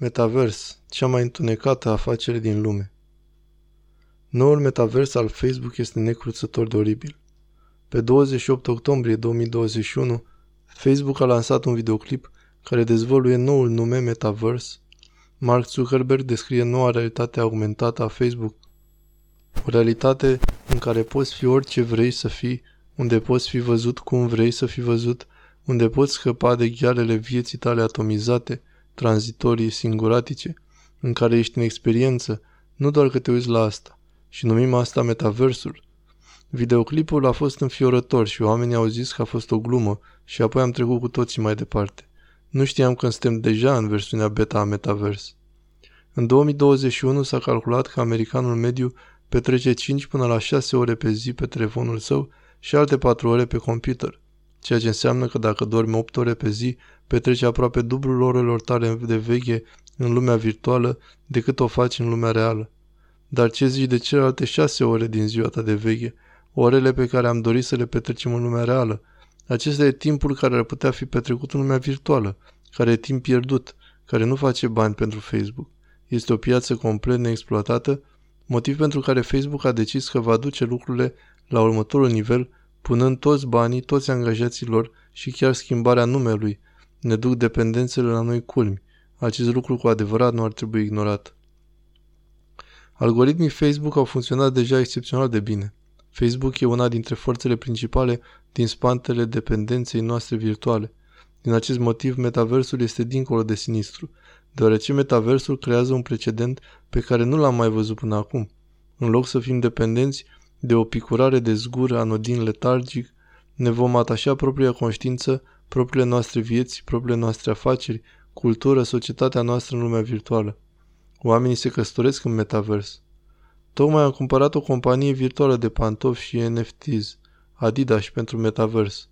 Metavers, cea mai întunecată afacere din lume. Noul metavers al Facebook este necruțător de oribil. Pe 28 octombrie 2021, Facebook a lansat un videoclip care dezvăluie noul nume Metaverse. Mark Zuckerberg descrie noua realitate augmentată a Facebook. O realitate în care poți fi orice vrei să fii, unde poți fi văzut cum vrei să fii văzut, unde poți scăpa de ghearele vieții tale atomizate – tranzitorii, singuratice, în care ești în experiență, nu doar că te uiți la asta. Și numim asta metaversul. Videoclipul a fost înfiorător și oamenii au zis că a fost o glumă și apoi am trecut cu toții mai departe. Nu știam că suntem deja în versiunea beta a Metaverse. În 2021 s-a calculat că americanul mediu petrece 5 până la 6 ore pe zi pe telefonul său și alte 4 ore pe computer ceea ce înseamnă că dacă dormi 8 ore pe zi, petreci aproape dublul orelor tale de veche în lumea virtuală decât o faci în lumea reală. Dar ce zici de celelalte 6 ore din ziua ta de veche, orele pe care am dorit să le petrecem în lumea reală? Acesta e timpul care ar putea fi petrecut în lumea virtuală, care e timp pierdut, care nu face bani pentru Facebook. Este o piață complet neexploatată, motiv pentru care Facebook a decis că va duce lucrurile la următorul nivel punând toți banii, toți angajații lor și chiar schimbarea numelui, ne duc dependențele la noi culmi. Acest lucru cu adevărat nu ar trebui ignorat. Algoritmii Facebook au funcționat deja excepțional de bine. Facebook e una dintre forțele principale din spatele dependenței noastre virtuale. Din acest motiv, metaversul este dincolo de sinistru, deoarece metaversul creează un precedent pe care nu l-am mai văzut până acum. În loc să fim dependenți, de o picurare de zgură anodin letargic, ne vom atașa propria conștiință, propriile noastre vieți, propriile noastre afaceri, cultură, societatea noastră în lumea virtuală. Oamenii se căsătoresc în metavers. Tocmai am cumpărat o companie virtuală de pantofi și NFTs, Adidas pentru metavers.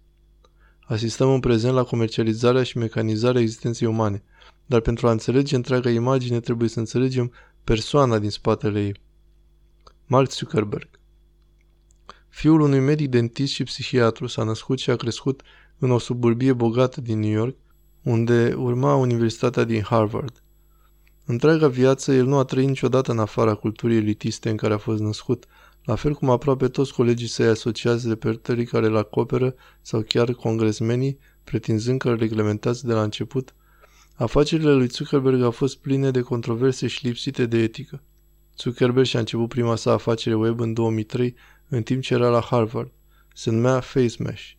Asistăm în prezent la comercializarea și mecanizarea existenței umane, dar pentru a înțelege întreaga imagine trebuie să înțelegem persoana din spatele ei. Mark Zuckerberg Fiul unui medic dentist și psihiatru s-a născut și a crescut în o suburbie bogată din New York, unde urma Universitatea din Harvard. Întreaga viață, el nu a trăit niciodată în afara culturii elitiste în care a fost născut, la fel cum aproape toți colegii săi asociați de pertării care îl acoperă sau chiar congresmenii, pretinzând că îl reglementează de la început. Afacerile lui Zuckerberg au fost pline de controverse și lipsite de etică. Zuckerberg și-a început prima sa afacere web în 2003 în timp ce era la Harvard. Se numea Face Mesh.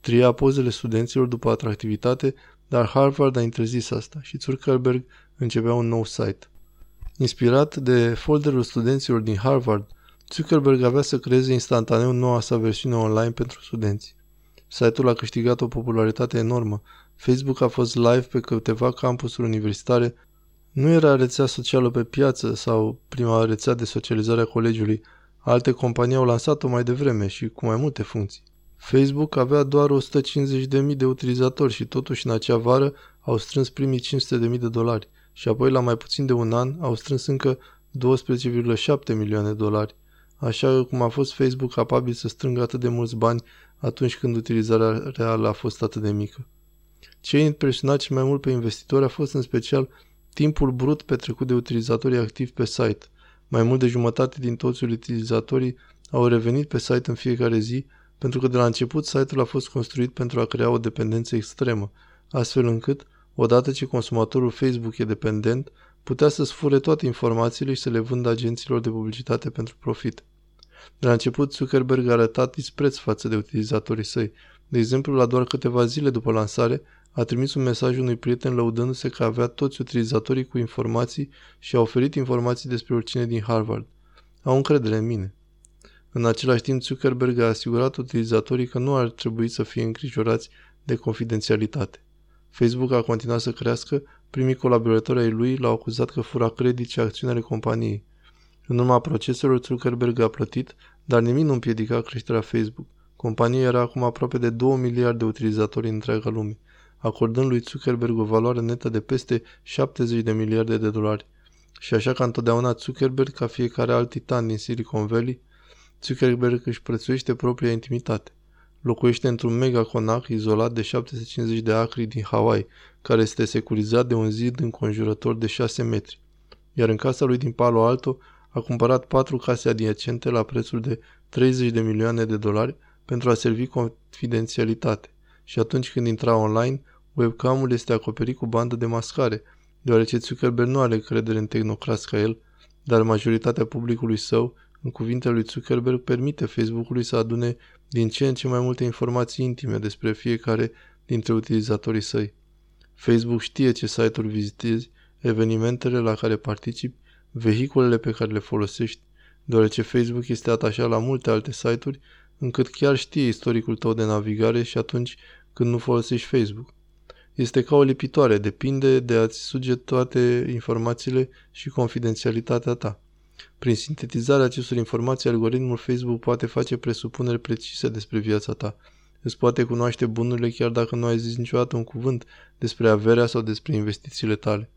Tria pozele studenților după atractivitate, dar Harvard a interzis asta și Zuckerberg începea un nou site. Inspirat de folderul studenților din Harvard, Zuckerberg avea să creeze instantaneu noua sa versiune online pentru studenți. Site-ul a câștigat o popularitate enormă. Facebook a fost live pe câteva campusuri universitare. Nu era rețea socială pe piață sau prima rețea de socializare a colegiului, Alte companii au lansat-o mai devreme și cu mai multe funcții. Facebook avea doar 150.000 de utilizatori și totuși în acea vară au strâns primii 500.000 de dolari și apoi la mai puțin de un an au strâns încă 12,7 milioane de dolari. Așa cum a fost Facebook capabil să strângă atât de mulți bani atunci când utilizarea reală a fost atât de mică. Ce a impresionat cel mai mult pe investitori a fost în special timpul brut petrecut de utilizatorii activi pe site. Mai mult de jumătate din toți utilizatorii au revenit pe site în fiecare zi pentru că de la început site-ul a fost construit pentru a crea o dependență extremă, astfel încât, odată ce consumatorul Facebook e dependent, putea să-ți fure toate informațiile și să le vândă agenților de publicitate pentru profit. De la început, Zuckerberg a arătat dispreț față de utilizatorii săi. De exemplu, la doar câteva zile după lansare, a trimis un mesaj unui prieten lăudându-se că avea toți utilizatorii cu informații și a oferit informații despre oricine din Harvard. Au încredere în mine. În același timp, Zuckerberg a asigurat utilizatorii că nu ar trebui să fie îngrijorați de confidențialitate. Facebook a continuat să crească, primii colaboratori ai lui l-au acuzat că fura credit și acțiunile companiei. În urma proceselor, Zuckerberg a plătit, dar nimic nu împiedica creșterea Facebook. Compania era acum aproape de 2 miliarde de utilizatori în întreaga lume acordând lui Zuckerberg o valoare netă de peste 70 de miliarde de dolari. Și așa ca întotdeauna Zuckerberg, ca fiecare alt titan din Silicon Valley, Zuckerberg își prețuiește propria intimitate. Locuiește într-un mega conac izolat de 750 de acri din Hawaii, care este securizat de un zid înconjurător de 6 metri. Iar în casa lui din Palo Alto a cumpărat patru case adiacente la prețul de 30 de milioane de dolari pentru a servi confidențialitate. Și atunci când intra online, webcamul este acoperit cu bandă de mascare, deoarece Zuckerberg nu are credere în tehnocrați ca el, dar majoritatea publicului său, în cuvintele lui Zuckerberg, permite Facebook-ului să adune din ce în ce mai multe informații intime despre fiecare dintre utilizatorii săi. Facebook știe ce site-uri vizitezi, evenimentele la care participi, vehiculele pe care le folosești, deoarece Facebook este atașat la multe alte site-uri, încât chiar știe istoricul tău de navigare și atunci când nu folosești Facebook. Este ca o lipitoare, depinde de a-ți suge toate informațiile și confidențialitatea ta. Prin sintetizarea acestor informații, algoritmul Facebook poate face presupuneri precise despre viața ta. Îți poate cunoaște bunurile chiar dacă nu ai zis niciodată un cuvânt despre averea sau despre investițiile tale.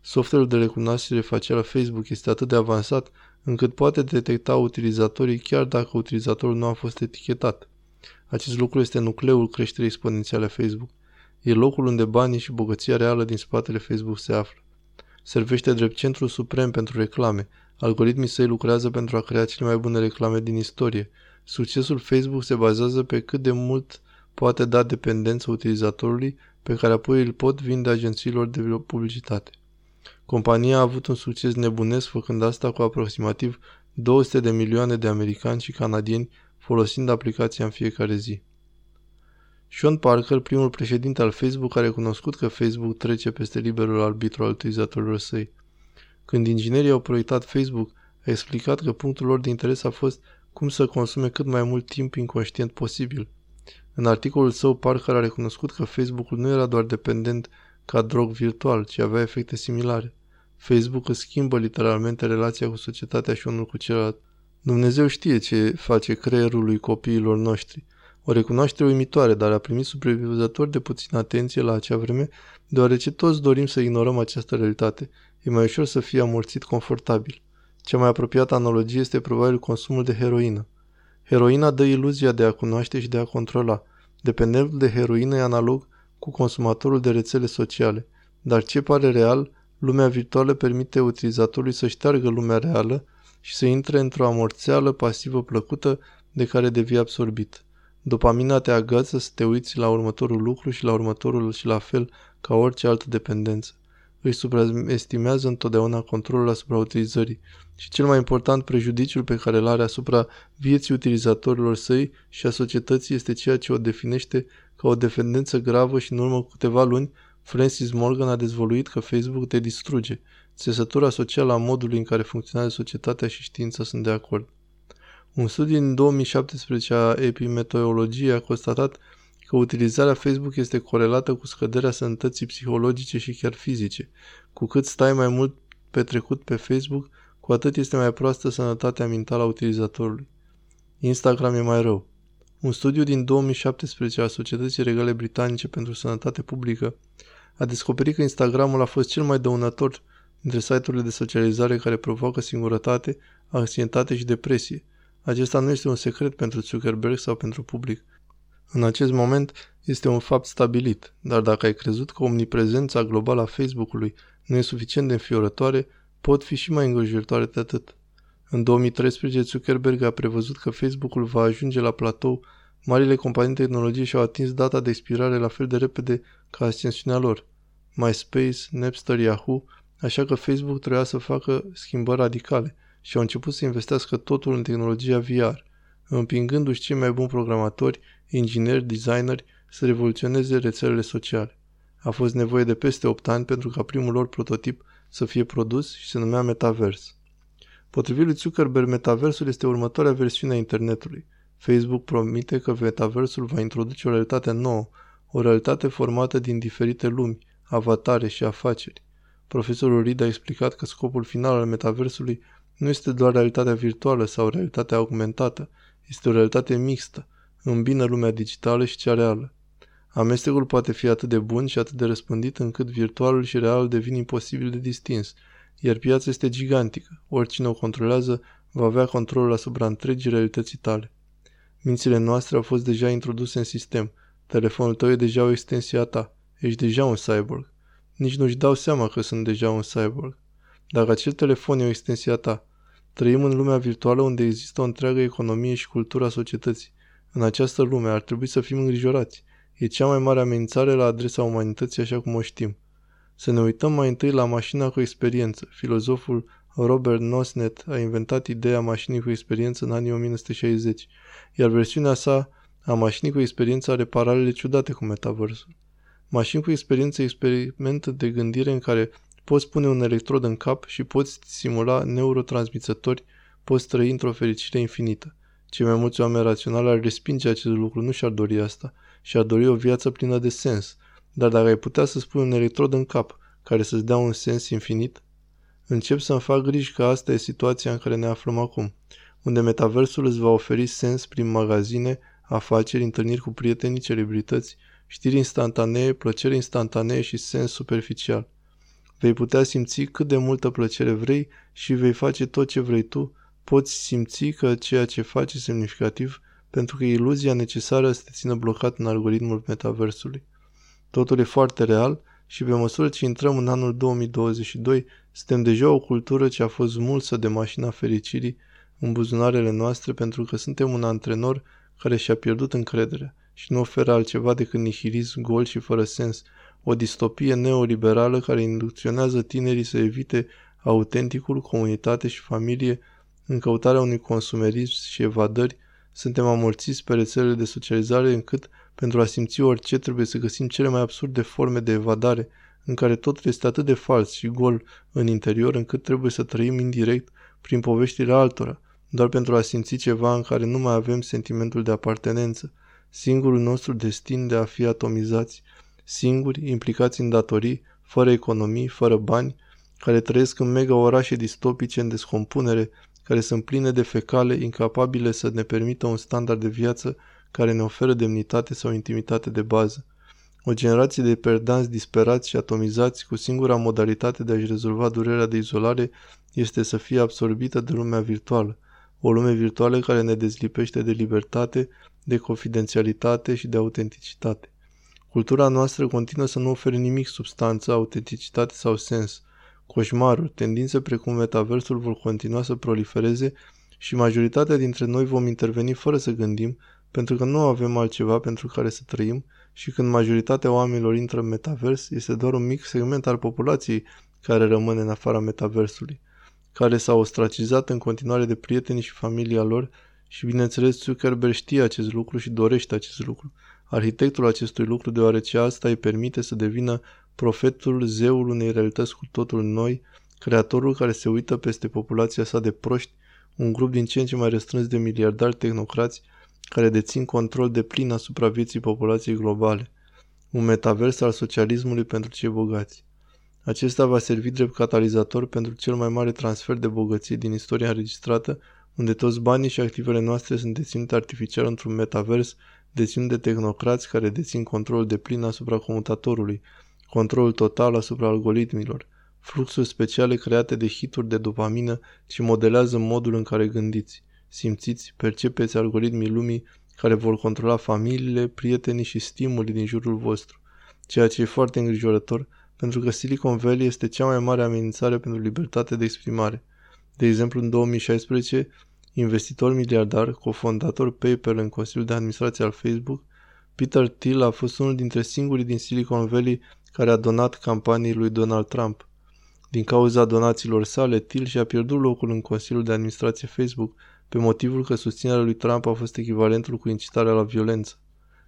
Software-ul de recunoaștere facială Facebook este atât de avansat încât poate detecta utilizatorii chiar dacă utilizatorul nu a fost etichetat. Acest lucru este nucleul creșterii exponențiale a Facebook. E locul unde banii și bogăția reală din spatele Facebook se află. Servește drept centru suprem pentru reclame. Algoritmii săi lucrează pentru a crea cele mai bune reclame din istorie. Succesul Facebook se bazează pe cât de mult poate da dependență utilizatorului pe care apoi îl pot vinde agențiilor de publicitate. Compania a avut un succes nebunesc făcând asta cu aproximativ 200 de milioane de americani și canadieni folosind aplicația în fiecare zi. Sean Parker, primul președinte al Facebook, a recunoscut că Facebook trece peste liberul arbitru al utilizatorilor săi. Când inginerii au proiectat Facebook, a explicat că punctul lor de interes a fost cum să consume cât mai mult timp inconștient posibil. În articolul său, Parker a recunoscut că Facebook-ul nu era doar dependent ca drog virtual, ci avea efecte similare. Facebook îți schimbă literalmente relația cu societatea și unul cu celălalt. Dumnezeu știe ce face creierul lui copiilor noștri. O recunoaștere uimitoare, dar a primit supraviețuitori de puțină atenție la acea vreme, deoarece toți dorim să ignorăm această realitate. E mai ușor să fie amorțit confortabil. Cea mai apropiată analogie este probabil consumul de heroină. Heroina dă iluzia de a cunoaște și de a controla. Dependentul de heroină e analog cu consumatorul de rețele sociale. Dar ce pare real, lumea virtuală permite utilizatorului să șteargă lumea reală și să intre într-o amorțeală pasivă plăcută de care devii absorbit. Dopamina te agață să te uiți la următorul lucru și la următorul și la fel ca orice altă dependență. Își supraestimează întotdeauna controlul asupra utilizării și cel mai important prejudiciul pe care îl are asupra vieții utilizatorilor săi și a societății este ceea ce o definește ca o dependență gravă și în urmă cu câteva luni Francis Morgan a dezvoluit că Facebook te distruge. Țesătura socială a modului în care funcționează societatea și știința sunt de acord. Un studiu din 2017 a Epimeteorologiei a constatat că utilizarea Facebook este corelată cu scăderea sănătății psihologice și chiar fizice. Cu cât stai mai mult petrecut pe Facebook, cu atât este mai proastă sănătatea mentală a utilizatorului. Instagram e mai rău. Un studiu din 2017 a Societății Regale Britanice pentru Sănătate Publică a descoperit că Instagramul a fost cel mai dăunător dintre site-urile de socializare care provoacă singurătate, anxietate și depresie. Acesta nu este un secret pentru Zuckerberg sau pentru public. În acest moment este un fapt stabilit, dar dacă ai crezut că omniprezența globală a Facebook-ului nu e suficient de înfiorătoare, pot fi și mai îngrijorătoare de atât. În 2013, Zuckerberg a prevăzut că Facebook-ul va ajunge la platou. Marile companii de tehnologie și-au atins data de expirare la fel de repede ca ascensiunea lor. MySpace, Napster, Yahoo, așa că Facebook trebuia să facă schimbări radicale și au început să investească totul în tehnologia VR, împingându-și cei mai buni programatori, ingineri, designeri să revoluționeze rețelele sociale. A fost nevoie de peste 8 ani pentru ca primul lor prototip să fie produs și se numea Metaverse. Potrivit lui Zuckerberg, metaversul este următoarea versiune a internetului. Facebook promite că metaversul va introduce o realitate nouă, o realitate formată din diferite lumi, avatare și afaceri. Profesorul Reed a explicat că scopul final al metaversului nu este doar realitatea virtuală sau realitatea augmentată, este o realitate mixtă, îmbină lumea digitală și cea reală. Amestecul poate fi atât de bun și atât de răspândit încât virtualul și realul devin imposibil de distins – iar piața este gigantică. Oricine o controlează va avea controlul asupra întregii realității tale. Mințile noastre au fost deja introduse în sistem. Telefonul tău e deja o extensie a ta. Ești deja un cyborg. Nici nu-și dau seama că sunt deja un cyborg. Dacă acel telefon e o extensie a ta, trăim în lumea virtuală unde există o întreagă economie și cultura societății. În această lume ar trebui să fim îngrijorați. E cea mai mare amenințare la adresa umanității așa cum o știm. Să ne uităm mai întâi la mașina cu experiență. Filozoful Robert Nosnet a inventat ideea mașinii cu experiență în anii 1960, iar versiunea sa a mașinii cu experiență are paralele ciudate cu metaversul. Mașini cu experiență experimentă de gândire în care poți pune un electrod în cap și poți simula neurotransmițători, poți trăi într-o fericire infinită. Cei mai mulți oameni raționali ar respinge acest lucru, nu și-ar dori asta, și-ar dori o viață plină de sens. Dar dacă ai putea să spui un electrod în cap, care să-ți dea un sens infinit, încep să-mi fac griji că asta e situația în care ne aflăm acum, unde metaversul îți va oferi sens prin magazine, afaceri, întâlniri cu prietenii, celebrități, știri instantanee, plăcere instantanee și sens superficial. Vei putea simți cât de multă plăcere vrei și vei face tot ce vrei tu, poți simți că ceea ce faci e semnificativ pentru că iluzia necesară să te țină blocat în algoritmul metaversului. Totul e foarte real și pe măsură ce intrăm în anul 2022, suntem deja o cultură ce a fost smulsă de mașina fericirii în buzunarele noastre pentru că suntem un antrenor care și-a pierdut încrederea și nu oferă altceva decât nihilism gol și fără sens, o distopie neoliberală care inducționează tinerii să evite autenticul, comunitate și familie în căutarea unui consumerism și evadări, suntem amorțiți pe rețelele de socializare încât, pentru a simți orice, trebuie să găsim cele mai absurde forme de evadare, în care totul este atât de fals și gol în interior, încât trebuie să trăim indirect prin poveștile altora, doar pentru a simți ceva în care nu mai avem sentimentul de apartenență, singurul nostru destin de a fi atomizați, singuri, implicați în datorii, fără economii, fără bani, care trăiesc în mega orașe distopice în descompunere, care sunt pline de fecale, incapabile să ne permită un standard de viață care ne oferă demnitate sau intimitate de bază. O generație de perdanți disperați și atomizați cu singura modalitate de a-și rezolva durerea de izolare este să fie absorbită de lumea virtuală. O lume virtuală care ne dezlipește de libertate, de confidențialitate și de autenticitate. Cultura noastră continuă să nu ofere nimic substanță, autenticitate sau sens. Coșmaruri, tendințe precum metaversul vor continua să prolifereze și majoritatea dintre noi vom interveni fără să gândim, pentru că nu avem altceva pentru care să trăim și când majoritatea oamenilor intră în metavers, este doar un mic segment al populației care rămâne în afara metaversului, care s-a ostracizat în continuare de prietenii și familia lor și bineînțeles Zuckerberg știe acest lucru și dorește acest lucru. Arhitectul acestui lucru deoarece asta îi permite să devină profetul, zeul unei realități cu totul noi, creatorul care se uită peste populația sa de proști, un grup din ce în ce mai restrâns de miliardari tehnocrați care dețin control de plin asupra vieții populației globale, un metavers al socialismului pentru cei bogați. Acesta va servi drept catalizator pentru cel mai mare transfer de bogăție din istoria înregistrată, unde toți banii și activele noastre sunt deținute artificial într-un metavers deținut de tehnocrați care dețin control de plin asupra comutatorului, control total asupra algoritmilor, fluxuri speciale create de hituri de dopamină ce modelează modul în care gândiți, simțiți, percepeți algoritmii lumii care vor controla familiile, prietenii și stimulii din jurul vostru, ceea ce e foarte îngrijorător pentru că Silicon Valley este cea mai mare amenințare pentru libertatea de exprimare. De exemplu, în 2016, investitor miliardar, cofondator PayPal în Consiliul de Administrație al Facebook, Peter Thiel a fost unul dintre singurii din Silicon Valley care a donat campaniei lui Donald Trump. Din cauza donațiilor sale, Thiel și-a pierdut locul în Consiliul de Administrație Facebook pe motivul că susținerea lui Trump a fost echivalentul cu incitarea la violență.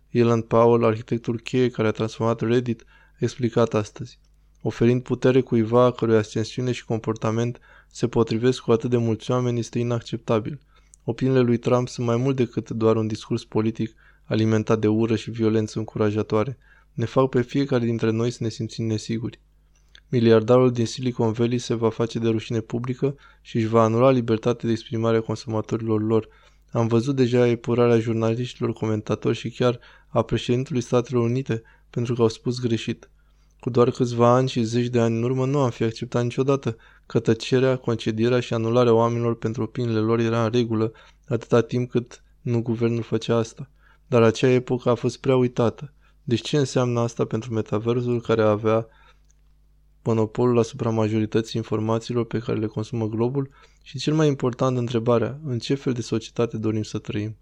Elon Powell, arhitectul cheie care a transformat Reddit, a explicat astăzi. Oferind putere cuiva a cărui ascensiune și comportament se potrivesc cu atât de mulți oameni este inacceptabil. Opiniile lui Trump sunt mai mult decât doar un discurs politic alimentat de ură și violență încurajatoare. Ne fac pe fiecare dintre noi să ne simțim nesiguri. Miliardarul din Silicon Valley se va face de rușine publică și își va anula libertatea de exprimare a consumatorilor lor. Am văzut deja epurarea jurnaliștilor, comentatori și chiar a președintelui Statelor Unite pentru că au spus greșit. Cu doar câțiva ani și zeci de ani în urmă nu am fi acceptat niciodată că tăcerea, concedierea și anularea oamenilor pentru opiniile lor era în regulă atâta timp cât Nu guvernul făcea asta. Dar acea epocă a fost prea uitată. Deci ce înseamnă asta pentru metaversul care avea monopolul asupra majorității informațiilor pe care le consumă globul și cel mai important întrebarea, în ce fel de societate dorim să trăim.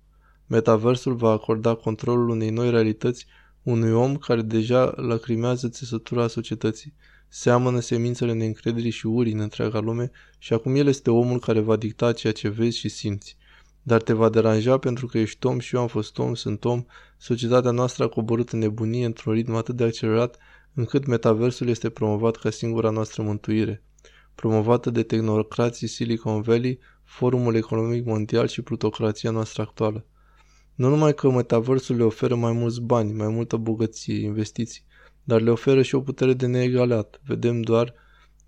Metaversul va acorda controlul unei noi realități unui om care deja lacrimează țesătura societății, seamănă semințele neîncrederii și urii în întreaga lume și acum el este omul care va dicta ceea ce vezi și simți. Dar te va deranja pentru că ești om și eu am fost om, sunt om, societatea noastră a coborât în nebunie într-un ritm atât de accelerat încât metaversul este promovat ca singura noastră mântuire. Promovată de tehnocrații Silicon Valley, Forumul Economic Mondial și plutocrația noastră actuală. Nu numai că metaversul le oferă mai mulți bani, mai multă bogăție, investiții, dar le oferă și o putere de neegalat. Vedem doar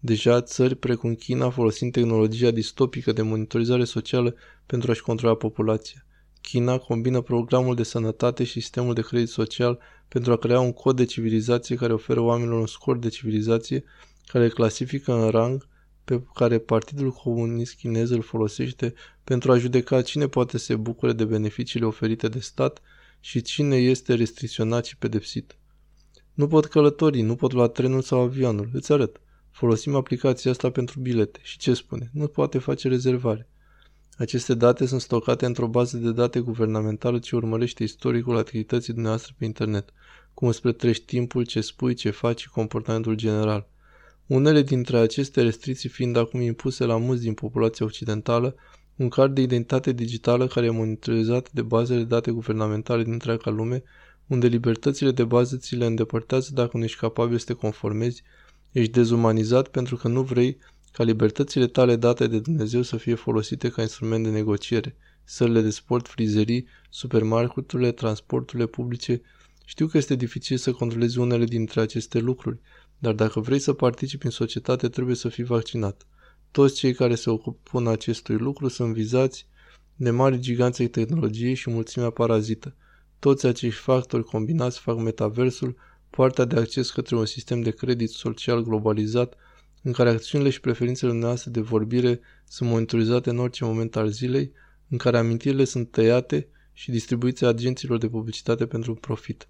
deja țări precum China folosind tehnologia distopică de monitorizare socială pentru a-și controla populația. China combină programul de sănătate și sistemul de credit social pentru a crea un cod de civilizație care oferă oamenilor un scor de civilizație care îl clasifică în rang pe care Partidul Comunist Chinez îl folosește pentru a judeca cine poate se bucure de beneficiile oferite de stat și cine este restricționat și pedepsit. Nu pot călători, nu pot lua trenul sau avionul. Îți arăt. Folosim aplicația asta pentru bilete. Și ce spune? Nu poate face rezervare. Aceste date sunt stocate într-o bază de date guvernamentală ce urmărește istoricul activității dumneavoastră pe internet, cum îți pretrești timpul, ce spui, ce faci și comportamentul general. Unele dintre aceste restricții fiind acum impuse la mulți din populația occidentală, un card de identitate digitală care e monitorizat de bazele de date guvernamentale din întreaga lume, unde libertățile de bază ți le îndepărtează dacă nu ești capabil să te conformezi, ești dezumanizat pentru că nu vrei ca libertățile tale date de Dumnezeu să fie folosite ca instrument de negociere. Sălile de sport, frizerii, supermarketurile, transporturile publice. Știu că este dificil să controlezi unele dintre aceste lucruri, dar dacă vrei să participi în societate, trebuie să fii vaccinat. Toți cei care se ocupă acestui lucru sunt vizați de mari giganți ai tehnologiei și mulțimea parazită. Toți acești factori combinați fac metaversul poarta de acces către un sistem de credit social globalizat în care acțiunile și preferințele noastre de vorbire sunt monitorizate în orice moment al zilei, în care amintirile sunt tăiate și distribuite agenților de publicitate pentru profit.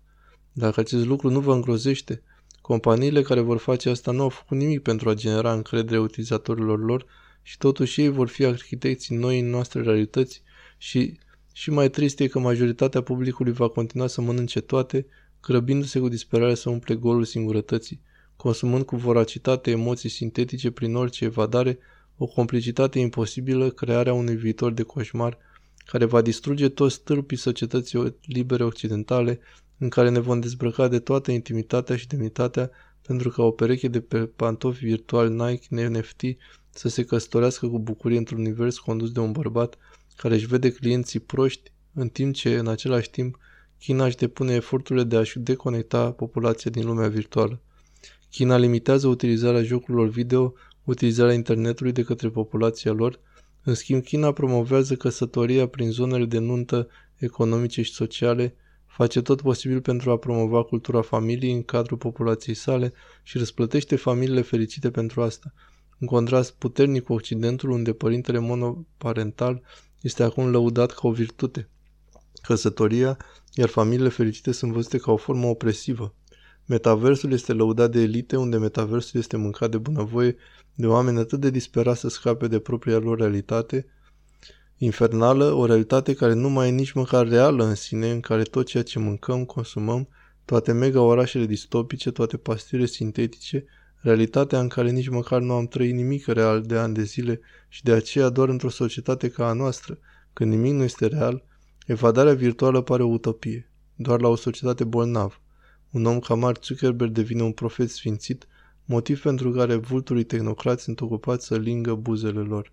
Dacă acest lucru nu vă îngrozește, companiile care vor face asta nu au făcut nimic pentru a genera încredere utilizatorilor lor și totuși ei vor fi arhitecții noi în noastre realități și și mai trist e că majoritatea publicului va continua să mănânce toate, grăbindu-se cu disperare să umple golul singurătății, consumând cu voracitate emoții sintetice prin orice evadare, o complicitate imposibilă, crearea unui viitor de coșmar, care va distruge toți stâlpii societății libere occidentale, în care ne vom dezbrăca de toată intimitatea și demnitatea, pentru ca o pereche de pe pantofi virtual Nike NFT să se căsătorească cu bucurie într-un univers condus de un bărbat care își vede clienții proști, în timp ce, în același timp, China își depune eforturile de a-și deconecta populația din lumea virtuală. China limitează utilizarea jocurilor video, utilizarea internetului de către populația lor, în schimb China promovează căsătoria prin zonele de nuntă economice și sociale, face tot posibil pentru a promova cultura familiei în cadrul populației sale și răsplătește familiile fericite pentru asta. În contrast puternic cu Occidentul, unde părintele monoparental este acum lăudat ca o virtute. Căsătoria, iar familiile fericite sunt văzute ca o formă opresivă. Metaversul este lăudat de elite, unde metaversul este mâncat de bunăvoie de oameni atât de disperați să scape de propria lor realitate, infernală, o realitate care nu mai e nici măcar reală în sine, în care tot ceea ce mâncăm, consumăm, toate mega orașele distopice, toate pastile sintetice, realitatea în care nici măcar nu am trăit nimic real de ani de zile și de aceea doar într-o societate ca a noastră, când nimic nu este real, evadarea virtuală pare o utopie, doar la o societate bolnavă. Un om ca Mark Zuckerberg devine un profet sfințit, motiv pentru care vulturii tehnocrați sunt ocupați să lingă buzele lor.